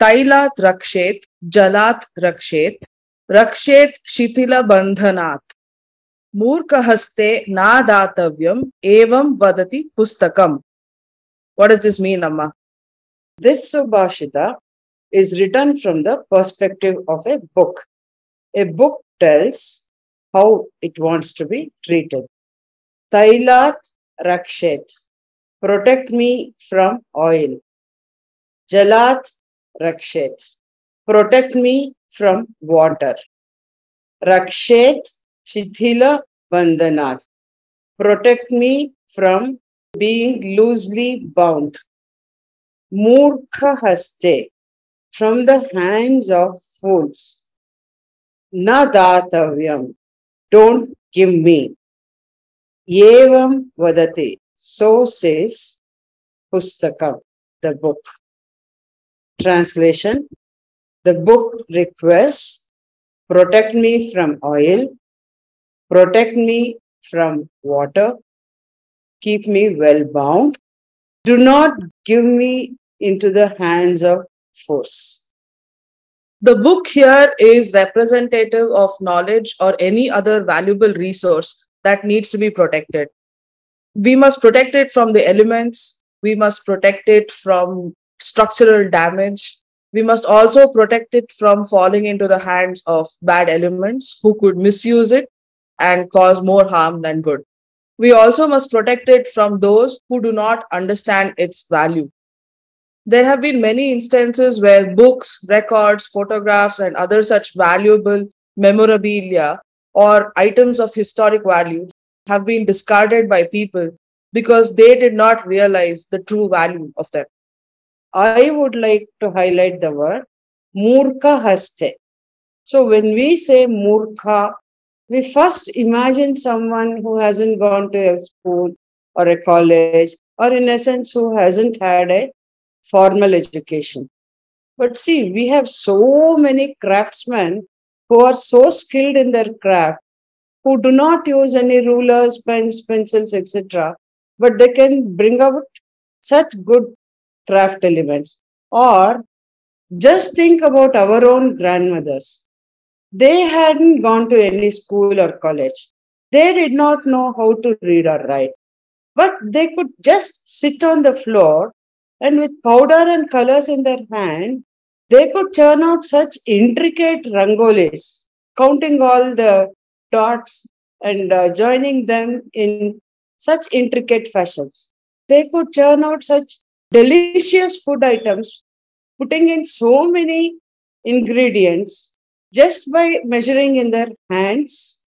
तैलात रक्षेत जलात रक्षेत रक्षेत शिथिल बंधनात मूर्खहस्ते नादातव्यम एवं वदति पुस्तकम what does this mean amma This Subhashita is written from the perspective of a book. A book tells how it wants to be treated. Tailat Rakshet, protect me from oil. Jalat Rakshet, protect me from water. Rakshet Shithila Bandhanath, protect me from being loosely bound. Murkha Haste, from the hands of fools. Nadatavyam, don't give me. Evam Vadati, so says Pustakam, the book. Translation. The book requests protect me from oil, protect me from water, keep me well bound, do not give me into the hands of force. The book here is representative of knowledge or any other valuable resource that needs to be protected. We must protect it from the elements, we must protect it from structural damage. We must also protect it from falling into the hands of bad elements who could misuse it and cause more harm than good. We also must protect it from those who do not understand its value. There have been many instances where books, records, photographs, and other such valuable memorabilia or items of historic value have been discarded by people because they did not realize the true value of them. I would like to highlight the word Murka Haste. So when we say Murka, we first imagine someone who hasn't gone to a school or a college, or in essence, who hasn't had a formal education. But see, we have so many craftsmen who are so skilled in their craft, who do not use any rulers, pens, pencils, etc., but they can bring out such good craft elements. Or just think about our own grandmothers. They hadn't gone to any school or college. They did not know how to read or write. But they could just sit on the floor and with powder and colors in their hand, they could turn out such intricate rangolis, counting all the dots and uh, joining them in such intricate fashions. They could turn out such delicious food items, putting in so many ingredients just by measuring in their hands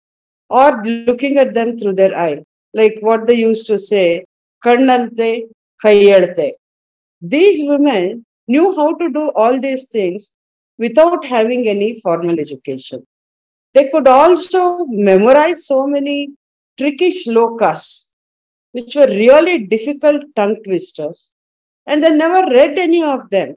or looking at them through their eye. Like what they used to say, kannante, kayyadte. These women knew how to do all these things without having any formal education. They could also memorize so many tricky slokas, which were really difficult tongue twisters. And they never read any of them.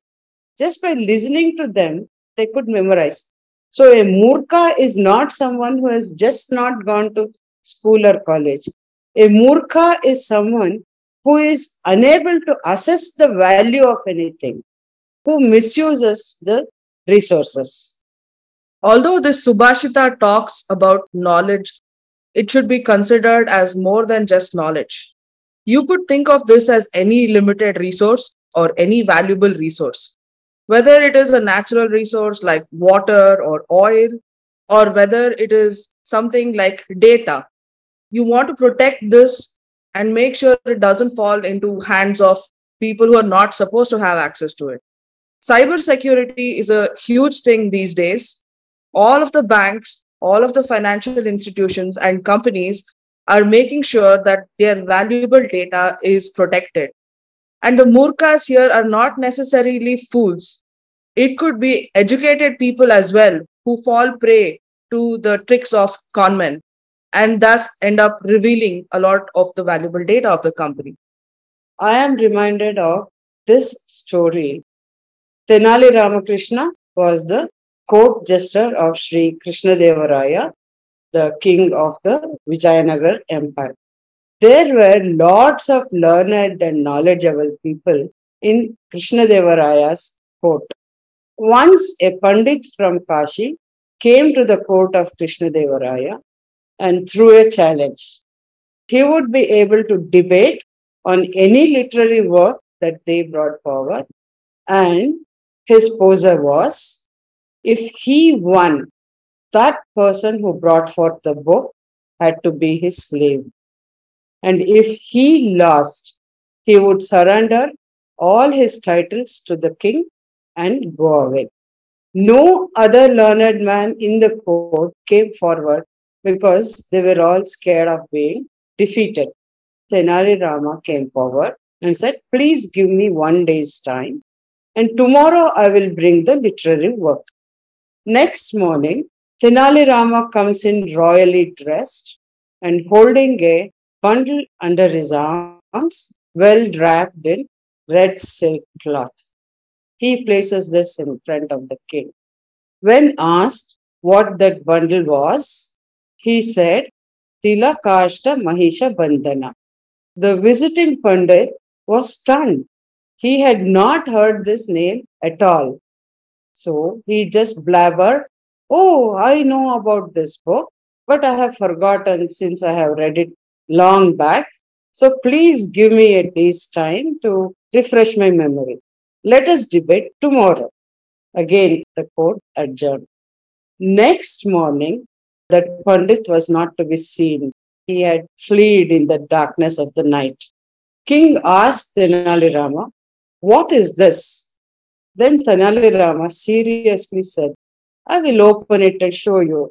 Just by listening to them, they could memorize. So a murkha is not someone who has just not gone to school or college. A murkha is someone who is unable to assess the value of anything, who misuses the resources. Although this Subhashita talks about knowledge, it should be considered as more than just knowledge. You could think of this as any limited resource or any valuable resource, whether it is a natural resource like water or oil, or whether it is something like data. You want to protect this and make sure it doesn't fall into hands of people who are not supposed to have access to it. Cyber security is a huge thing these days. All of the banks, all of the financial institutions and companies are making sure that their valuable data is protected. And the murkas here are not necessarily fools. It could be educated people as well who fall prey to the tricks of conmen and thus end up revealing a lot of the valuable data of the company. I am reminded of this story. Tenali Ramakrishna was the court jester of Sri Krishna Devaraya, the king of the Vijayanagar Empire. There were lots of learned and knowledgeable people in Krishna Devaraya's court. Once a Pandit from Kashi came to the court of Krishnadevaraya and threw a challenge. He would be able to debate on any literary work that they brought forward, and his poser was if he won, that person who brought forth the book had to be his slave. And if he lost, he would surrender all his titles to the king and go away. No other learned man in the court came forward because they were all scared of being defeated. Tenali Rama came forward and said, Please give me one day's time, and tomorrow I will bring the literary work. Next morning, Tenali Rama comes in royally dressed and holding a bundle under his arms, well wrapped in red silk cloth. He places this in front of the king. When asked what that bundle was, he said, Tila Kashta Mahisha Bandhana. The visiting Pandit was stunned. He had not heard this name at all. So he just blabbered, Oh, I know about this book, but I have forgotten since I have read it long back. So please give me at least time to refresh my memory. Let us debate tomorrow. Again, the court adjourned. Next morning, that Pandit was not to be seen. He had fled in the darkness of the night. King asked Tenali Rama, What is this? Then Tenali Rama seriously said, I will open it and show you.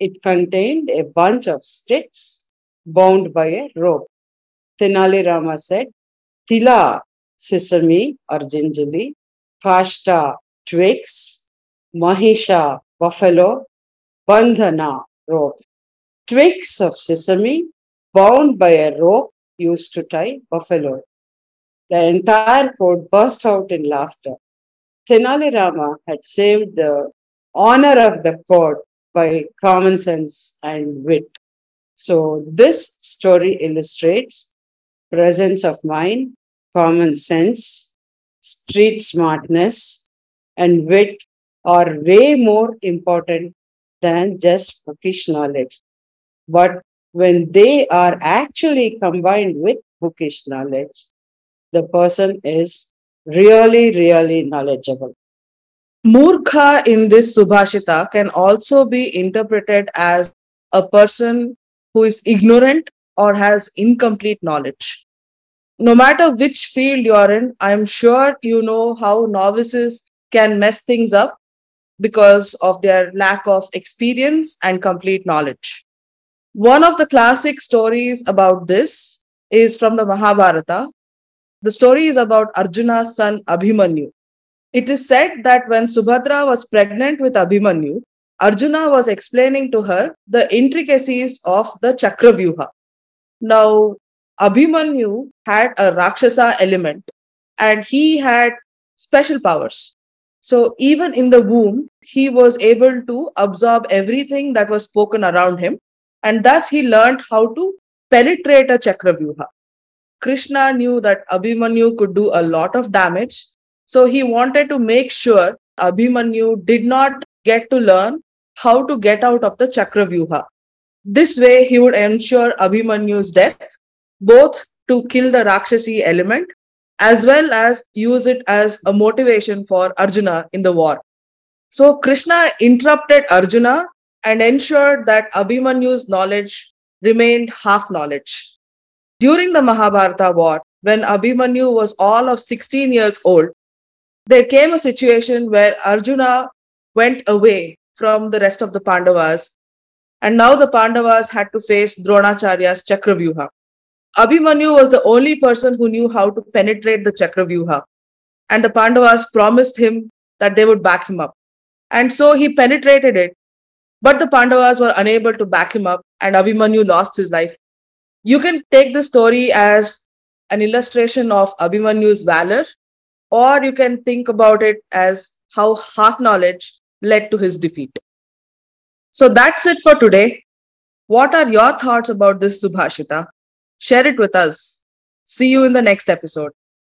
It contained a bunch of sticks bound by a rope. Tenali Rama said, Tila, sesame or gingelly, kashta, twigs, mahisha, buffalo, bandhana, rope. Twigs of sesame bound by a rope used to tie buffalo. The entire court burst out in laughter. Tenali Rama had saved the honor of the court by common sense and wit. So this story illustrates presence of mind common sense, street smartness, and wit are way more important than just bookish knowledge. But when they are actually combined with bookish knowledge, the person is really, really knowledgeable. Murkha in this Subhashita can also be interpreted as a person who is ignorant or has incomplete knowledge no matter which field you're in, I'm sure you know how novices can mess things up because of their lack of experience and complete knowledge. One of the classic stories about this is from the Mahabharata. The story is about Arjuna's son Abhimanyu. It is said that when Subhadra was pregnant with Abhimanyu, Arjuna was explaining to her the intricacies of the Chakravyuha. Now, Abhimanyu had a Rakshasa element and he had special powers. So even in the womb, he was able to absorb everything that was spoken around him. And thus he learned how to penetrate a Chakravyuha. Krishna knew that Abhimanyu could do a lot of damage. So he wanted to make sure Abhimanyu did not get to learn how to get out of the Chakravyuha. This way, he would ensure Abhimanyu's death both to kill the Rakshasi element as well as use it as a motivation for Arjuna in the war. So Krishna interrupted Arjuna and ensured that Abhimanyu's knowledge remained half knowledge. During the Mahabharata war, when Abhimanyu was all of 16 years old, there came a situation where Arjuna went away from the rest of the Pandavas, and now the Pandavas had to face Dronacharya's Chakravyuha. Abhimanyu was the only person who knew how to penetrate the Chakravyuha. And the Pandavas promised him that they would back him up. And so he penetrated it. But the Pandavas were unable to back him up, and Abhimanyu lost his life. You can take the story as an illustration of Abhimanyu's valor, or you can think about it as how half knowledge led to his defeat. So that's it for today. What are your thoughts about this Subhashita? Share it with us. See you in the next episode.